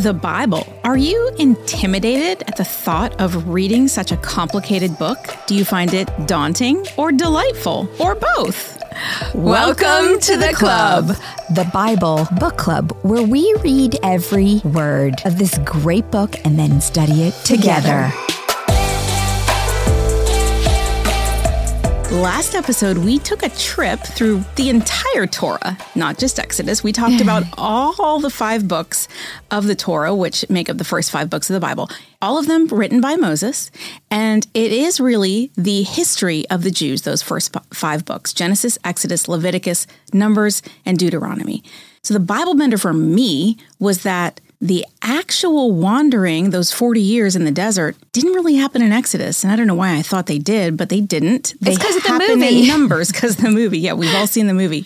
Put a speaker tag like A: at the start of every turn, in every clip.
A: The Bible. Are you intimidated at the thought of reading such a complicated book? Do you find it daunting or delightful or both?
B: Welcome to the club, the Bible Book Club, where we read every word of this great book and then study it together.
A: Last episode, we took a trip through the entire Torah, not just Exodus. We talked about all the five books of the Torah, which make up the first five books of the Bible, all of them written by Moses. And it is really the history of the Jews, those first five books Genesis, Exodus, Leviticus, Numbers, and Deuteronomy. So the Bible bender for me was that the actual wandering, those 40 years in the desert, didn't really happen in Exodus. And I don't know why I thought they did, but they didn't. They
B: because of the movie.
A: numbers because the movie. Yeah, we've all seen the movie.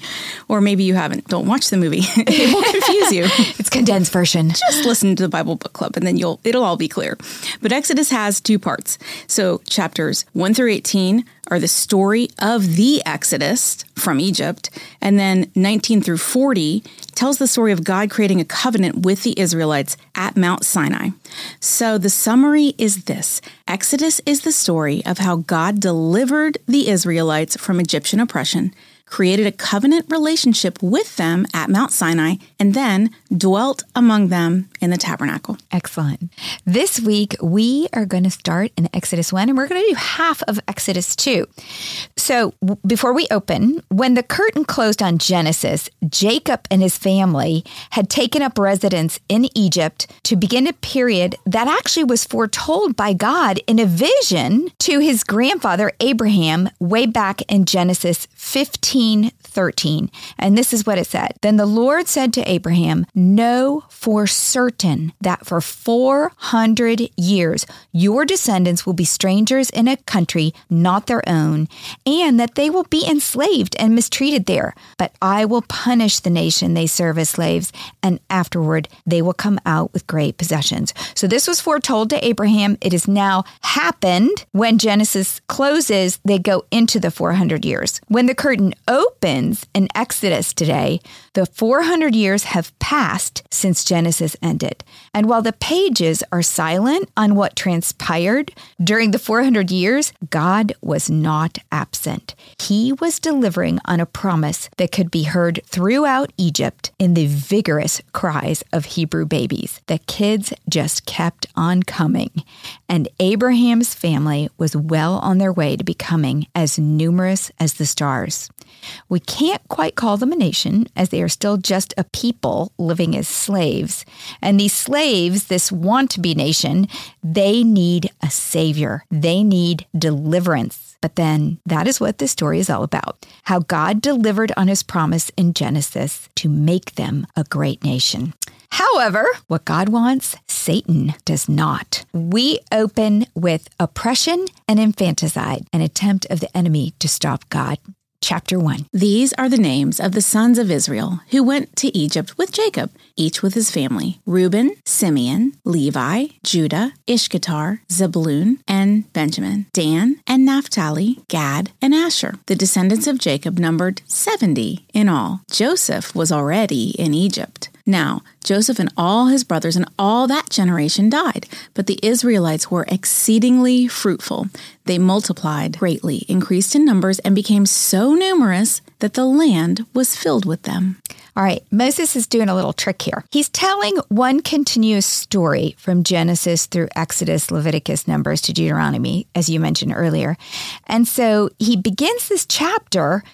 A: Or maybe you haven't. Don't watch the movie. it will confuse you.
B: It's condensed version.
A: Just listen to the Bible Book Club and then you'll it'll all be clear. But Exodus has two parts. So chapters 1 through 18 are the story of the Exodus from Egypt, and then 19 through 40 tells the story of God creating a covenant with the Israelites at Mount Sinai. So the summary is this Exodus is the story of how God delivered the Israelites from Egyptian oppression, created a covenant relationship with them at Mount Sinai, and then dwelt among them in the tabernacle.
B: Excellent. This week, we are going to start in Exodus 1 and we're going to do half of Exodus 2. So, w- before we open, when the curtain closed on Genesis, Jacob and his family had taken up residence in Egypt to begin a period that actually was foretold by God in a vision to his grandfather Abraham way back in Genesis 15 18 13. And this is what it said Then the Lord said to Abraham, Know for certain that for 400 years your descendants will be strangers in a country not their own, and that they will be enslaved and mistreated there. But I will punish the nation they serve as slaves, and afterward they will come out with great possessions. So this was foretold to Abraham. It has now happened. When Genesis closes, they go into the 400 years. When the curtain opens in Exodus today, the 400 years have passed since Genesis ended. And while the pages are silent on what transpired during the 400 years, God was not absent. He was delivering on a promise that could be heard throughout Egypt in the vigorous cries of Hebrew babies. The kids just kept on coming, and Abraham's family was well on their way to becoming as numerous as the stars. We can't quite call them a nation, as they are still just a people living as slaves. And these slaves, this want to be nation, they need a savior. They need deliverance. But then that is what this story is all about how God delivered on his promise in Genesis to make them a great nation. However, what God wants, Satan does not. We open with oppression and infanticide, an attempt of the enemy to stop God. Chapter 1.
A: These are the names of the sons of Israel who went to Egypt with Jacob, each with his family Reuben, Simeon, Levi, Judah, Issachar, Zebulun, and Benjamin, Dan and Naphtali, Gad, and Asher. The descendants of Jacob numbered 70 in all. Joseph was already in Egypt. Now, Joseph and all his brothers and all that generation died, but the Israelites were exceedingly fruitful. They multiplied greatly, increased in numbers, and became so numerous that the land was filled with them.
B: All right, Moses is doing a little trick here. He's telling one continuous story from Genesis through Exodus, Leviticus, Numbers to Deuteronomy, as you mentioned earlier. And so he begins this chapter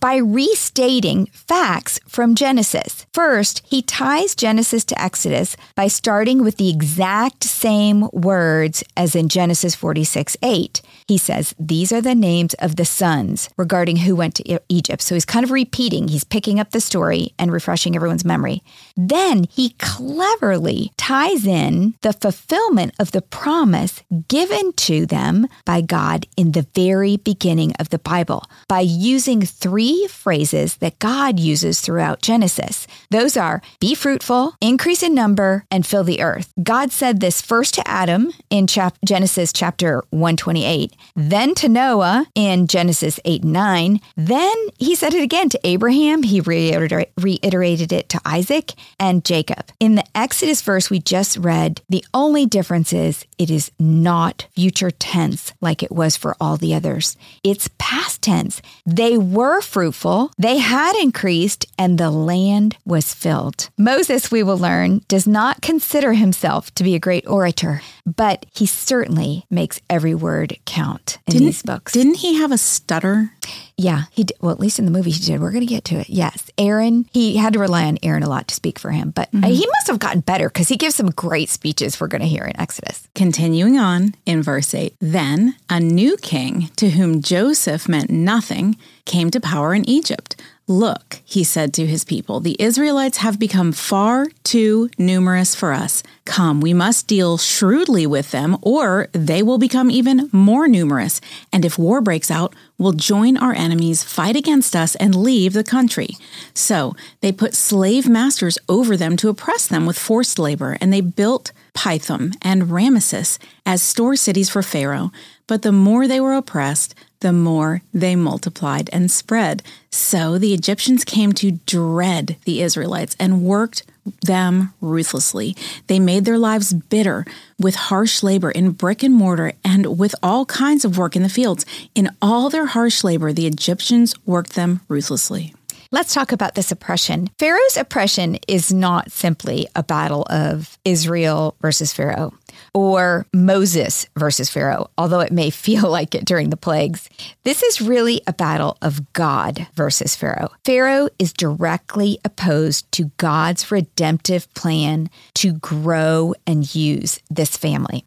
B: by restating facts from Genesis. First, he ties Genesis to Exodus by starting with the exact same words as in Genesis 46 8. He says, These are the names of the sons regarding who went to Egypt. So he's kind of repeating, he's picking up the story and refreshing everyone's memory. Then he cleverly ties in the fulfillment of the promise given to them by God in the very beginning of the Bible by using three phrases that God uses throughout Genesis. Those are be fruitful, increase in number, and fill the earth. God said this first to Adam in chap- Genesis chapter 128, then to Noah in Genesis 8 and 9. Then he said it again to Abraham. He reiter- reiterated it to Isaac and Jacob. In the Exodus verse we just read, the only difference is it is not future tense like it was for all the others. It's past tense. They were fruitful, they had increased, and the land was filled. Moses, we will learn, does not consider himself to be a great orator, but he certainly makes every word count in
A: Didn't-
B: these books.
A: Didn't he have a stutter?
B: Yeah, he did. Well, at least in the movie he did. We're going to get to it. Yes. Aaron, he had to rely on Aaron a lot to speak for him, but uh, he must have gotten better because he gives some great speeches we're going to hear in Exodus.
A: Continuing on in verse 8 Then a new king, to whom Joseph meant nothing, came to power in Egypt. Look, he said to his people, the Israelites have become far too numerous for us. Come, we must deal shrewdly with them, or they will become even more numerous. And if war breaks out, we'll join our enemies, fight against us, and leave the country. So they put slave masters over them to oppress them with forced labor, and they built Pithom and Ramesses as store cities for Pharaoh. But the more they were oppressed, the more they multiplied and spread. So the Egyptians came to dread the Israelites and worked them ruthlessly. They made their lives bitter with harsh labor in brick and mortar and with all kinds of work in the fields. In all their harsh labor, the Egyptians worked them ruthlessly.
B: Let's talk about this oppression. Pharaoh's oppression is not simply a battle of Israel versus Pharaoh or Moses versus Pharaoh, although it may feel like it during the plagues. This is really a battle of God versus Pharaoh. Pharaoh is directly opposed to God's redemptive plan to grow and use this family.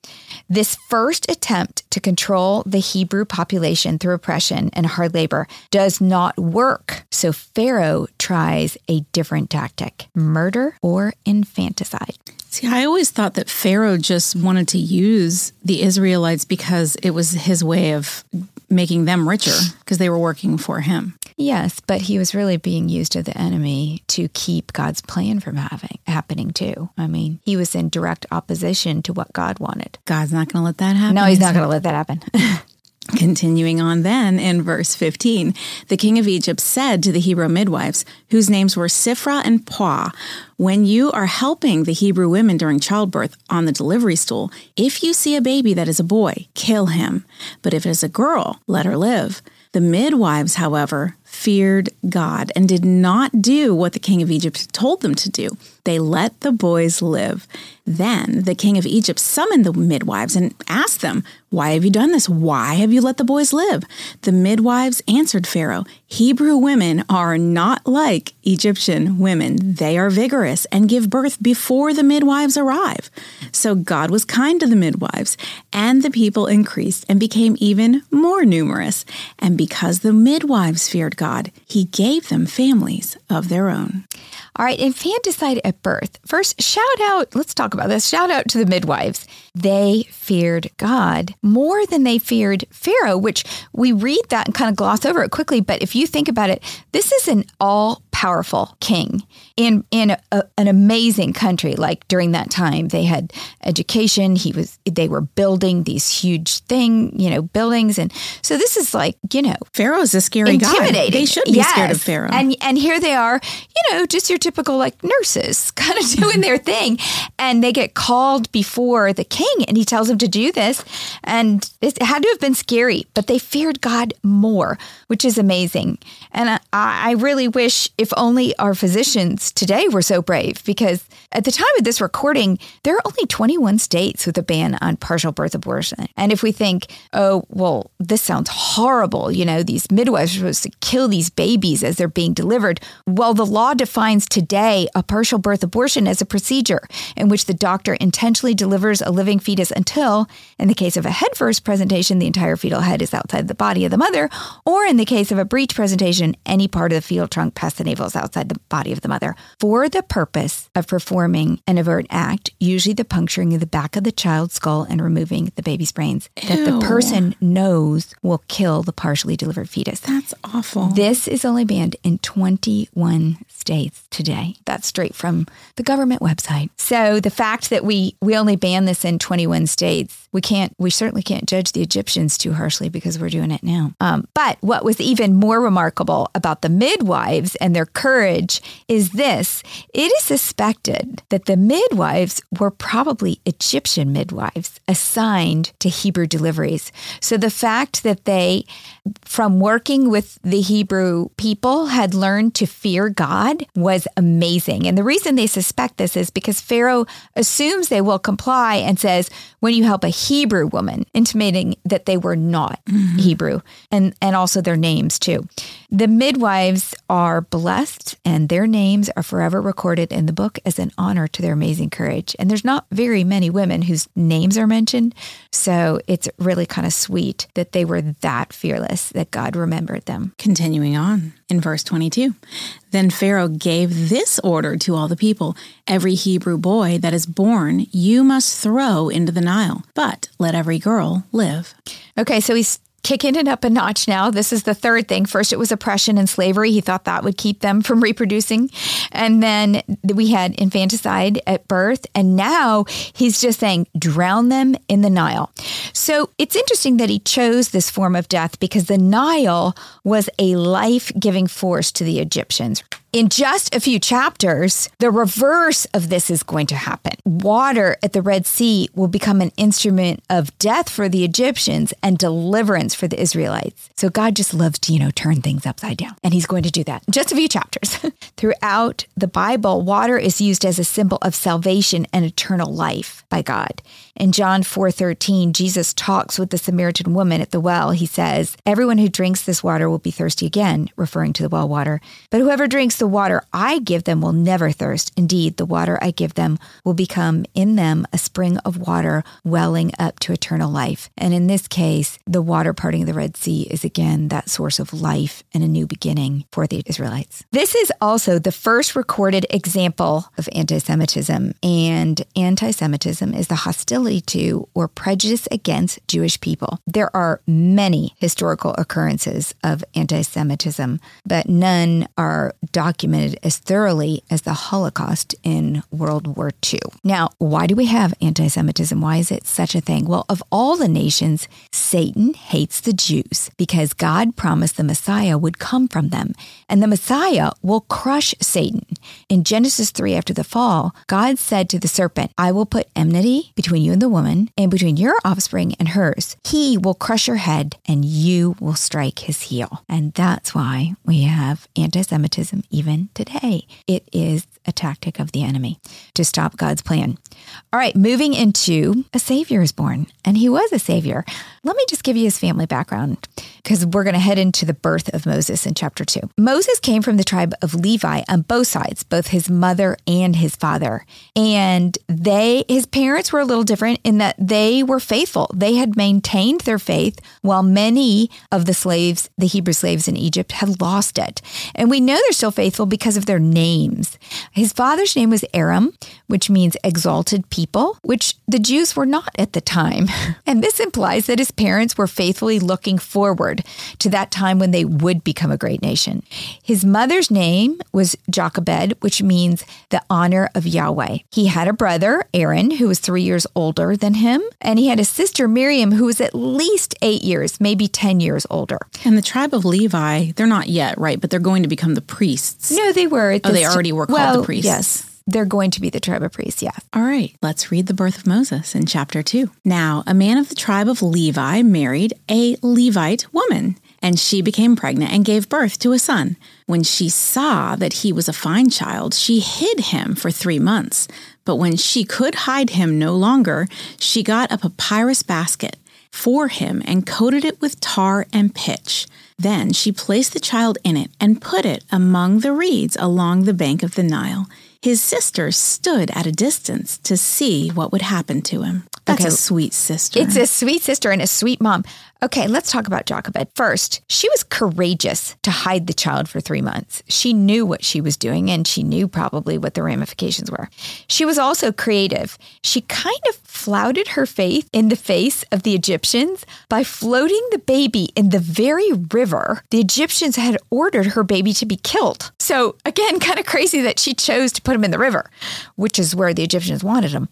B: This first attempt to control the Hebrew population through oppression and hard labor does not work. So Pharaoh tries a different tactic murder or infanticide.
A: See, I always thought that Pharaoh just wanted to use the Israelites because it was his way of making them richer because they were working for him.
B: Yes, but he was really being used as the enemy to keep God's plan from having happening too. I mean, he was in direct opposition to what God wanted.
A: God's not going to let that happen.
B: No, he's not going to let that happen.
A: Continuing on then in verse 15, the king of Egypt said to the Hebrew midwives, whose names were Shiphrah and Puah, when you are helping the Hebrew women during childbirth on the delivery stool, if you see a baby that is a boy, kill him. But if it is a girl, let her live. The midwives, however, feared God and did not do what the king of Egypt told them to do. They let the boys live. Then the king of Egypt summoned the midwives and asked them, Why have you done this? Why have you let the boys live? The midwives answered Pharaoh, Hebrew women are not like Egyptian women. They are vigorous and give birth before the midwives arrive. So God was kind to the midwives, and the people increased and became even more numerous. And because the midwives feared God, he gave them families of their own.
B: All right, infanticide at birth. First, shout out, let's talk about this. Shout out to the midwives. They feared God more than they feared Pharaoh, which we read that and kind of gloss over it quickly. But if you think about it, this is an all powerful king in, in a, an amazing country. Like during that time, they had education. He was, they were building these huge thing, you know, buildings. And so this is like, you know,
A: Pharaoh's a scary guy. They should be
B: Yes.
A: scared of Pharaoh.
B: And and here they are, you know, just your typical like nurses, kind of doing their thing, and they get called before the king, and he tells them to do this, and it had to have been scary, but they feared God more, which is amazing. And I, I really wish if only our physicians today were so brave, because at the time of this recording, there are only 21 states with a ban on partial birth abortion. And if we think, oh, well, this sounds horrible, you know, these midwives are supposed to kill these babies as they're being delivered. Well, the law defines today a partial birth abortion as a procedure in which the doctor intentionally delivers a living fetus until, in the case of a head first presentation, the entire fetal head is outside the body of the mother, or in the case of a breech presentation, any part of the fetal trunk past the navel is outside the body of the mother, for the purpose of performing an overt act, usually the puncturing of the back of the child's skull and removing the baby's brains, that the person knows will kill the partially delivered fetus.
A: That's awful.
B: This is only banned in 21 states today. That's straight from the government website. So the fact that we we only ban this in 21 states, we can't we certainly can't judge the Egyptians too harshly because we're doing it now. Um, but what was even more remarkable about the midwives and their courage is this: it is suspected that the midwives were probably Egyptian midwives assigned to Hebrew deliveries. So the fact that they, from working with the Hebrew people, had learned to fear God was amazing. And the reason they suspect this is because Pharaoh assumes they will comply and says, when you help a Hebrew woman, intimating that they were not mm-hmm. Hebrew, and, and also their names too. The midwives are blessed, and their names are forever recorded in the book as an honor to their amazing courage. And there's not very many women whose names are mentioned. So it's really kind of sweet that they were that fearless that God remembered them.
A: Continuing on in verse 22. Then Pharaoh gave this order to all the people Every Hebrew boy that is born you must throw into the Nile, but let every girl live.
B: Okay, so he's kicking it up a notch now. This is the third thing. First, it was oppression and slavery. He thought that would keep them from reproducing. And then we had infanticide at birth. And now he's just saying, drown them in the Nile. So it's interesting that he chose this form of death because the Nile was a life giving force to the Egyptians. In just a few chapters, the reverse of this is going to happen. Water at the Red Sea will become an instrument of death for the Egyptians and deliverance for the Israelites. So God just loves to, you know, turn things upside down. And he's going to do that in just a few chapters. Throughout the Bible, water is used as a symbol of salvation and eternal life by God. In John 4:13, Jesus talks with the Samaritan woman at the well. He says, "Everyone who drinks this water will be thirsty again," referring to the well water. "But whoever drinks the water I give them will never thirst. Indeed, the water I give them will become in them a spring of water welling up to eternal life." And in this case, the water parting of the Red Sea is again that source of life and a new beginning for the Israelites. This is also the first recorded example of anti-Semitism, and anti-Semitism is the hostility to or prejudice against Jewish people. There are many historical occurrences of anti Semitism, but none are documented as thoroughly as the Holocaust in World War II. Now, why do we have anti Semitism? Why is it such a thing? Well, of all the nations, Satan hates the Jews because God promised the Messiah would come from them, and the Messiah will crush Satan. In Genesis 3, after the fall, God said to the serpent, I will put enmity between you and the woman, and between your offspring and hers. He will crush your head, and you will strike his heel. And that's why we have anti Semitism even today. It is a tactic of the enemy to stop God's plan. All right, moving into a Savior is born, and he was a Savior. Let me just give you his family background because we're going to head into the birth of Moses in chapter 2. Moses came from the tribe of Levi on both sides, both his mother and his father. And they his parents were a little different in that they were faithful. They had maintained their faith while many of the slaves, the Hebrew slaves in Egypt had lost it. And we know they're still faithful because of their names. His father's name was Amram, which means exalted people, which the Jews were not at the time. And this implies that his parents were faithfully looking forward to that time when they would become a great nation. His mother's name was Jochebed, which means the honor of Yahweh. He had a brother, Aaron, who was three years older than him, and he had a sister, Miriam, who was at least eight years, maybe 10 years older.
A: And the tribe of Levi, they're not yet, right? But they're going to become the priests.
B: No, they were.
A: oh, they already were called
B: well,
A: priests.
B: Yes they're going to be the tribe of priests, yeah.
A: All right, let's read the birth of Moses in chapter 2. Now, a man of the tribe of Levi married a Levite woman, and she became pregnant and gave birth to a son. When she saw that he was a fine child, she hid him for three months. But when she could hide him no longer, she got a papyrus basket for him and coated it with tar and pitch. Then she placed the child in it and put it among the reeds along the bank of the Nile. His sister stood at a distance to see what would happen to him. That's okay. a sweet sister.
B: It's a sweet sister and a sweet mom. Okay, let's talk about Jochebed. First, she was courageous to hide the child for three months. She knew what she was doing and she knew probably what the ramifications were. She was also creative. She kind of flouted her faith in the face of the Egyptians by floating the baby in the very river, the Egyptians had ordered her baby to be killed. So, again, kind of crazy that she chose to put him in the river, which is where the Egyptians wanted him.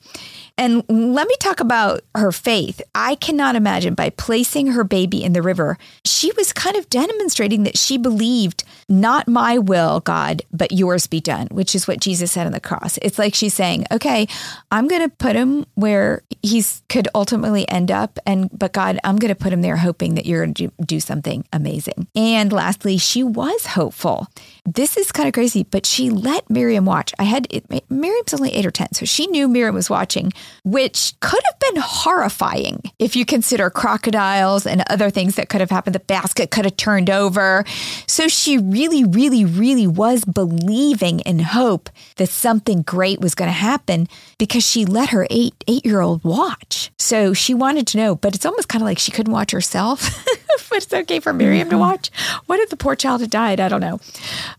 B: And let me talk about her faith. I cannot imagine by placing her baby in the river, she was kind of demonstrating that she believed, not my will, God, but yours be done, which is what Jesus said on the cross. It's like she's saying, okay, I'm going to put him where he's could ultimately end up. And, but God, I'm going to put him there hoping that you're going to do, do something amazing. And lastly, she was hopeful. This is kind of crazy, but she let Miriam watch. I had, it, Miriam's only eight or 10, so she knew Miriam was watching which could have been horrifying if you consider crocodiles and other things that could have happened. The basket could have turned over. So she really, really, really was believing in hope that something great was going to happen because she let her eight eight year old watch. So she wanted to know, but it's almost kind of like she couldn't watch herself. but it's okay for Miriam to mm-hmm. watch. What if the poor child had died? I don't know.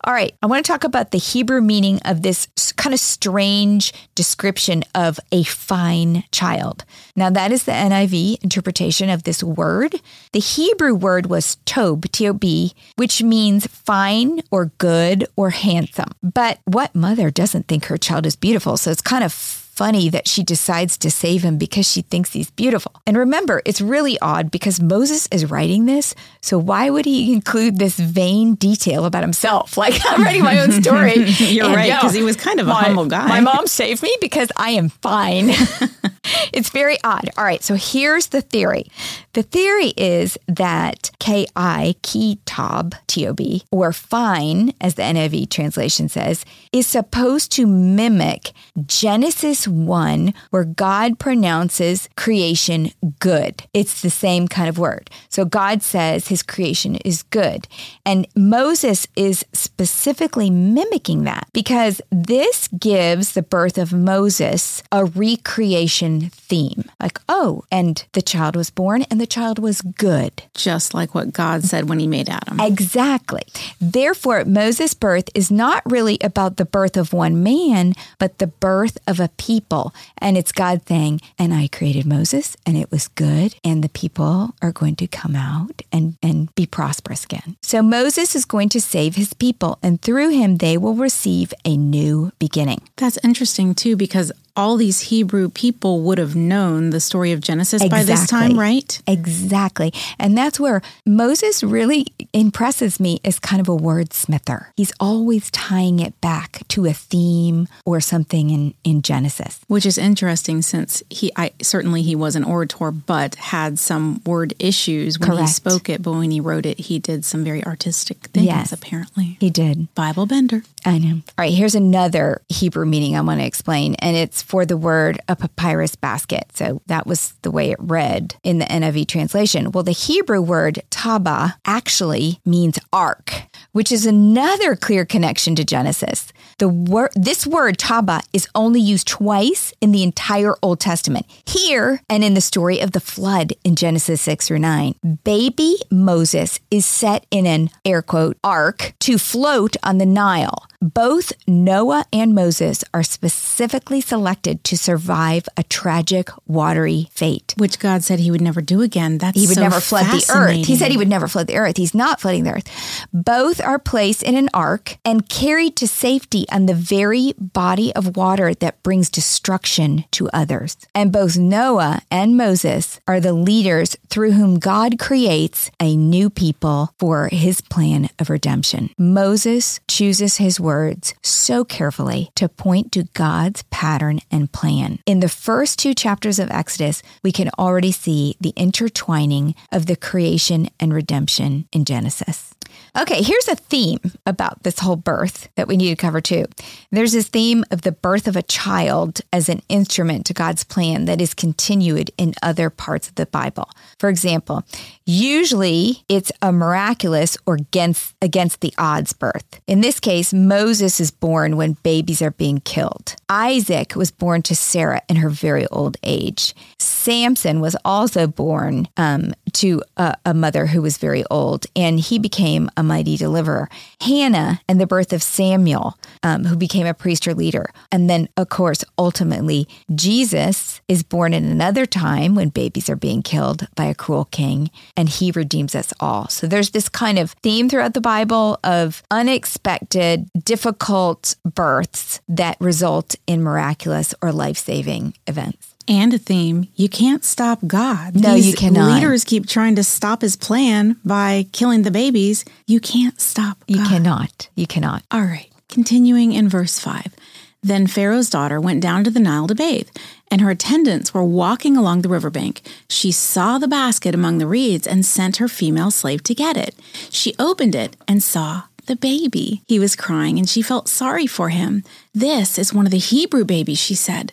B: All right, I want to talk about the Hebrew meaning of this kind of strange description of a fine child. Now, that is the NIV interpretation of this word. The Hebrew word was tob, T O B, which means fine or good or handsome. But what mother doesn't think her child is beautiful? So it's kind of funny that she decides to save him because she thinks he's beautiful. And remember, it's really odd because Moses is writing this. So why would he include this vain detail about himself? Like, I'm writing my own story.
A: You're and, right, because he was kind of a
B: my,
A: humble guy.
B: My mom saved me because I am fine. it's very odd. All right, so here's the theory. The theory is that K-I, kitab, T-O-B, or fine, as the NIV translation says, is supposed to mimic Genesis 1, where God pronounces creation good. It's the same kind of word. So God says his creation is good. And Moses is specifically mimicking that because this gives the birth of Moses a recreation theme. Like, oh, and the child was born and the child was good.
A: Just like what God said when he made Adam.
B: Exactly. Therefore, Moses' birth is not really about the birth of one man, but the birth of a people. And it's God saying, and I created Moses and it was good, and the people are going to come out and, and be prosperous again. So Moses is going to save his people, and through him, they will receive a new beginning.
A: That's interesting too, because all these Hebrew people would have known the story of Genesis exactly. by this time, right?
B: Exactly. And that's where Moses really impresses me as kind of a wordsmither. He's always tying it back to a theme or something in, in Genesis.
A: Which is interesting since he I certainly he was an orator but had some word issues when Correct. he spoke it, but when he wrote it, he did some very artistic things yes, apparently.
B: He did.
A: Bible bender.
B: I know. All right, here's another Hebrew meaning I want to explain and it's for the word a papyrus basket. So that was the way it read in the NIV translation. Well, the Hebrew word taba actually means ark, which is another clear connection to Genesis. The word this word taba is only used twice in the entire Old Testament. Here and in the story of the flood in Genesis 6 or 9. Baby Moses is set in an air quote ark to float on the Nile. Both Noah and Moses are specifically selected to survive a tragic watery fate.
A: Which God said he would never do again. That's
B: He would
A: so
B: never flood the earth. He said he would never flood the earth. He's not flooding the earth. Both are placed in an ark and carried to safety on the very body of water that brings destruction to others. And both Noah and Moses are the leaders through whom God creates a new people for his plan of redemption. Moses chooses his words so carefully to point to God's pattern and plan. In the first two chapters of Exodus, we can already see the intertwining of the creation and redemption in Genesis. Okay, here's a theme about this whole birth that we need to cover too. There's this theme of the birth of a child as an instrument to God's plan that is continued in other parts of the Bible. For example, usually it's a miraculous or against, against the odds birth. In this case, Moses is born when babies are being killed. Isaac was born to Sarah in her very old age. Samson was also born um, to a, a mother who was very old, and he became a mighty deliverer. Hannah and the birth of Samuel, um, who became a priest or leader. And then, of course, ultimately, Jesus is born in another time when babies are being killed by a cruel king, and he redeems us all. So there's this kind of theme throughout the Bible of unexpected, difficult births that result in miraculous or life saving events
A: and a theme you can't stop God.
B: No,
A: These
B: you cannot.
A: Leaders keep trying to stop his plan by killing the babies. You can't stop
B: You cannot. You cannot.
A: All right, continuing in verse 5. Then Pharaoh's daughter went down to the Nile to bathe, and her attendants were walking along the riverbank. She saw the basket among the reeds and sent her female slave to get it. She opened it and saw the baby. He was crying, and she felt sorry for him. This is one of the Hebrew babies, she said.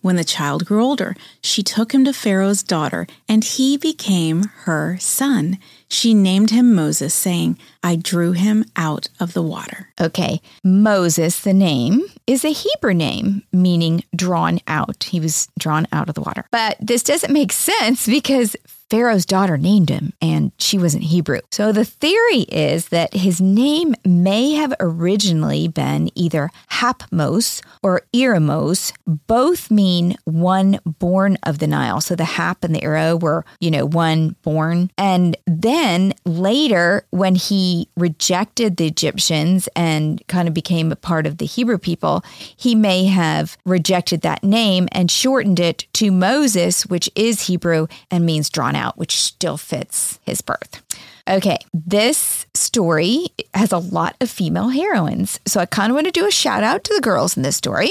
A: When the child grew older, she took him to Pharaoh's daughter, and he became her son. She named him Moses, saying, I drew him out of the water.
B: Okay. Moses, the name, is a Hebrew name meaning drawn out. He was drawn out of the water. But this doesn't make sense because Pharaoh's daughter named him and she wasn't Hebrew. So the theory is that his name may have originally been either Hapmos or Iramos. Both mean one born of the Nile. So the Hap and the Iro were, you know, one born. And then later, when he rejected the Egyptians and kind of became a part of the Hebrew people, he may have rejected that name and shortened it to Moses, which is Hebrew and means drawn out, which still fits his birth. Okay, this story has a lot of female heroines. So I kind of want to do a shout out to the girls in this story.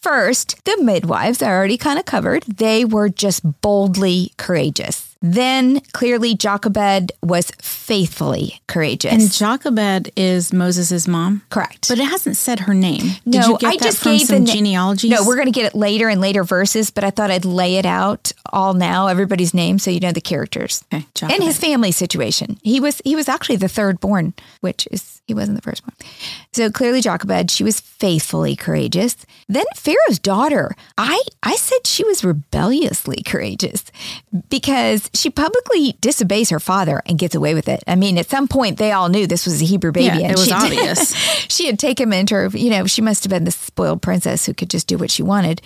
B: First, the midwives I already kind of covered. They were just boldly courageous. Then clearly Jochebed was faithfully courageous.
A: And Jochebed is Moses' mom?
B: Correct.
A: But it hasn't said her name. Did
B: No,
A: you get
B: I
A: that
B: just
A: from
B: gave
A: some
B: the
A: genealogies?
B: No, we're going to get it later in later verses, but I thought I'd lay it out all now, everybody's name, so you know the characters.
A: Okay,
B: and his family situation. He was he was actually the third born, which is he wasn't the first one. So clearly Jochebed, she was faithfully courageous. Then Pharaoh's daughter, I I said she was rebelliously courageous because she publicly disobeys her father and gets away with it. I mean, at some point they all knew this was a Hebrew baby.
A: Yeah,
B: and
A: it was
B: she-
A: obvious.
B: she had taken him into her, you know, she must have been the spoiled princess who could just do what she wanted.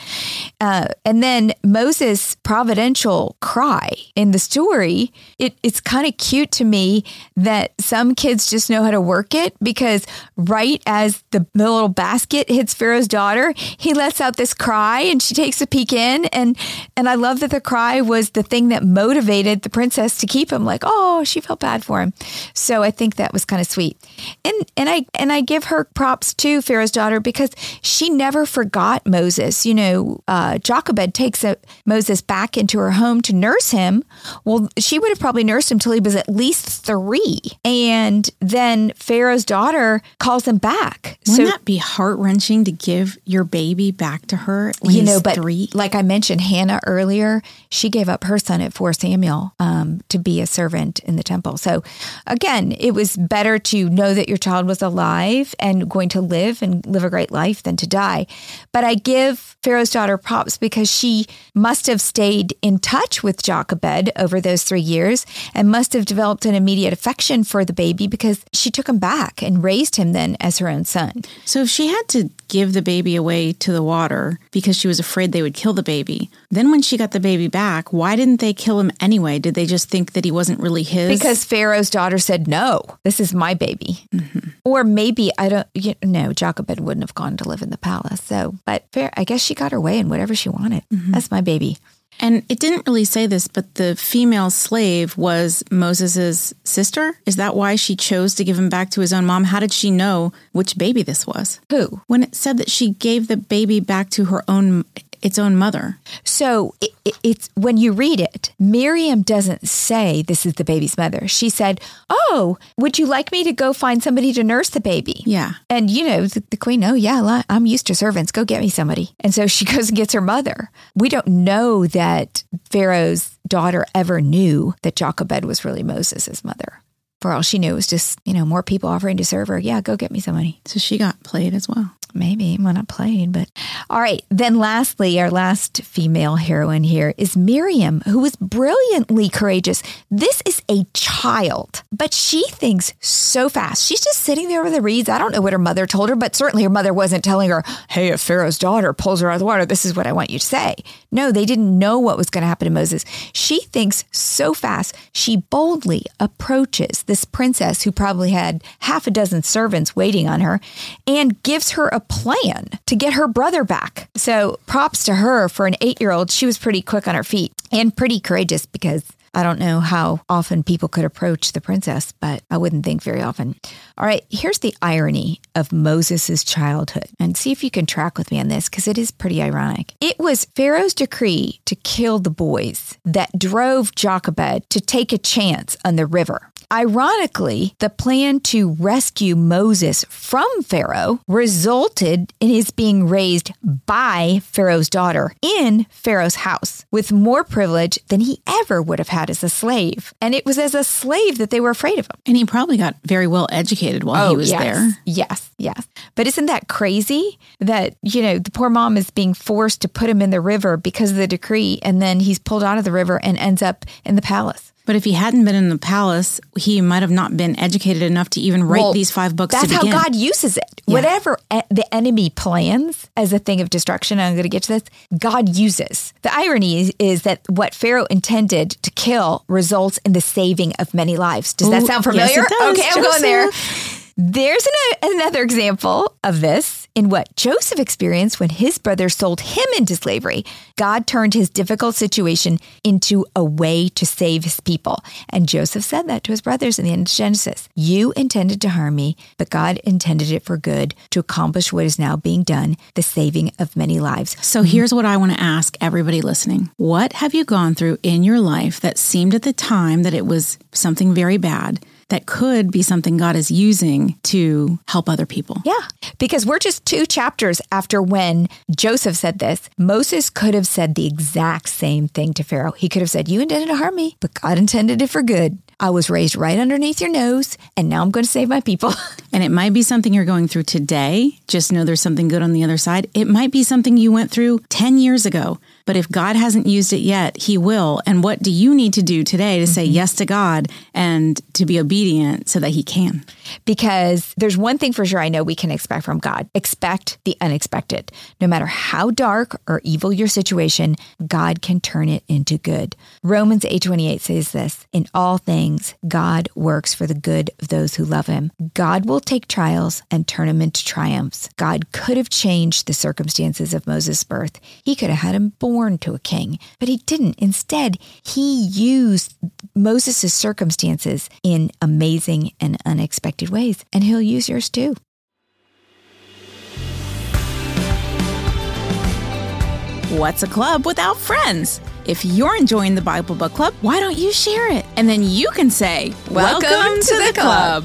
B: Uh, and then Moses' providential cry in the story, it, it's kind of cute to me that some kids just know how to work it because right as the, little basket hits Pharaoh's daughter, he lets out this cry and she takes a peek in. And, and I love that the cry was the thing that motivated the princess to keep him like, oh, she felt bad for him. So I think that was kind of sweet. And, and I, and I give her props to Pharaoh's daughter because she never forgot Moses. You know, uh, Jochebed takes a, Moses back into her home to nurse him. Well, she would have probably nursed him till he was at least three. And then Pharaoh's daughter calls him back.
A: Wouldn't that be heart wrenching to give your baby back to her?
B: You know, but
A: three.
B: like I mentioned, Hannah earlier, she gave up her son at 4 Samuel um, to be a servant in the temple. So again, it was better to know that your child was alive and going to live and live a great life than to die. But I give Pharaoh's daughter props because she must have stayed in touch with Jochebed over those three years and must have developed an immediate affection for the baby because she took him back and raised him then as her own son.
A: So if she had to give the baby away to the water because she was afraid they would kill the baby, then when she got the baby back, why didn't they kill him anyway? Did they just think that he wasn't really his?
B: Because Pharaoh's daughter said, no, this is my baby. Mm-hmm. Or maybe, I don't, you know, Jochebed wouldn't have gone to live in the palace. So, but fair, I guess she got her way in whatever she wanted. Mm-hmm. That's my baby.
A: And it didn't really say this, but the female slave was Moses's sister. Is that why she chose to give him back to his own mom? How did she know which baby this was?
B: Who?
A: When it said that she gave the baby back to her own its own mother.
B: So it, it, it's when you read it, Miriam doesn't say this is the baby's mother. She said, "Oh, would you like me to go find somebody to nurse the baby?"
A: Yeah.
B: And you know, the, the queen, "Oh yeah, I'm used to servants. Go get me somebody." And so she goes and gets her mother. We don't know that Pharaoh's daughter ever knew that Jochebed was really Moses' mother. For all she knew, it was just, you know, more people offering to serve her. Yeah, go get me somebody.
A: So she got played as well.
B: Maybe when I played, but all right. Then, lastly, our last female heroine here is Miriam, who was brilliantly courageous. This is a child, but she thinks so fast. She's just sitting there with the reeds. I don't know what her mother told her, but certainly her mother wasn't telling her, hey, if Pharaoh's daughter pulls her out of the water, this is what I want you to say. No, they didn't know what was going to happen to Moses. She thinks so fast. She boldly approaches this princess who probably had half a dozen servants waiting on her and gives her a plan to get her brother back. So props to her for an eight year old. She was pretty quick on her feet and pretty courageous because I don't know how often people could approach the princess, but I wouldn't think very often. All right, here's the irony of Moses' childhood. And see if you can track with me on this because it is pretty ironic. It was Pharaoh's decree to kill the boys that drove Jochebed to take a chance on the river. Ironically, the plan to rescue Moses from Pharaoh resulted in his being raised by Pharaoh's daughter in Pharaoh's house with more privilege than he ever would have had as a slave. And it was as a slave that they were afraid of him.
A: And he probably got very well educated while he oh, was
B: yes.
A: there.
B: Yes, yes. But isn't that crazy that, you know, the poor mom is being forced to put him in the river because of the decree and then he's pulled out of the river and ends up in the palace?
A: But if he hadn't been in the palace, he might have not been educated enough to even write
B: Well,
A: these five books
B: That's how. God uses it.
A: Yeah.
B: Whatever the enemy plans as a thing of destruction, I'm going to get to this, God uses. The irony is, is that what Pharaoh intended to kill results in the saving of many lives. Does that
A: Ooh,
B: sound
A: yes,
B: familiar?
A: it does,
B: okay, I'm going there. There's an, another example of this in what Joseph experienced when his brothers sold him into slavery. God turned his difficult situation into a way to save his people. And Joseph said that to his brothers in the end of Genesis. You intended to harm me, but God intended it for good to accomplish what is now being done, the saving of many lives.
A: So here's what I want to ask everybody listening. What have you gone through in your life that seemed at the time that it was something very bad that could be something God is using to help other people?
B: Yeah, because we're just two chapters after when Joseph said this. Moses could have said the exact same thing to Pharaoh. He could have said, You intended to harm me, but God intended it for good. I was raised right underneath your nose, and now I'm going to save my people.
A: And it might be something you're going through today. Just know there's something good on the other side. It might be something you went through 10 years ago. But if God hasn't used it yet, He will. And what do you need to do today to say mm-hmm. yes to God and to be obedient so that He can?
B: because there's one thing for sure I know we can expect from God expect the unexpected. No matter how dark or evil your situation, God can turn it into good. Romans 8:28 says this, in all things God works for the good of those who love him. God will take trials and turn them into triumphs. God could have changed the circumstances of Moses' birth. He could have had him born to a king, but he didn't. Instead, he used Moses' circumstances in amazing and unexpected ways, and he'll use yours too.
A: What's a club without friends? If you're enjoying the Bible Book Club, why don't you share it? And then you can say,
B: Welcome to the club."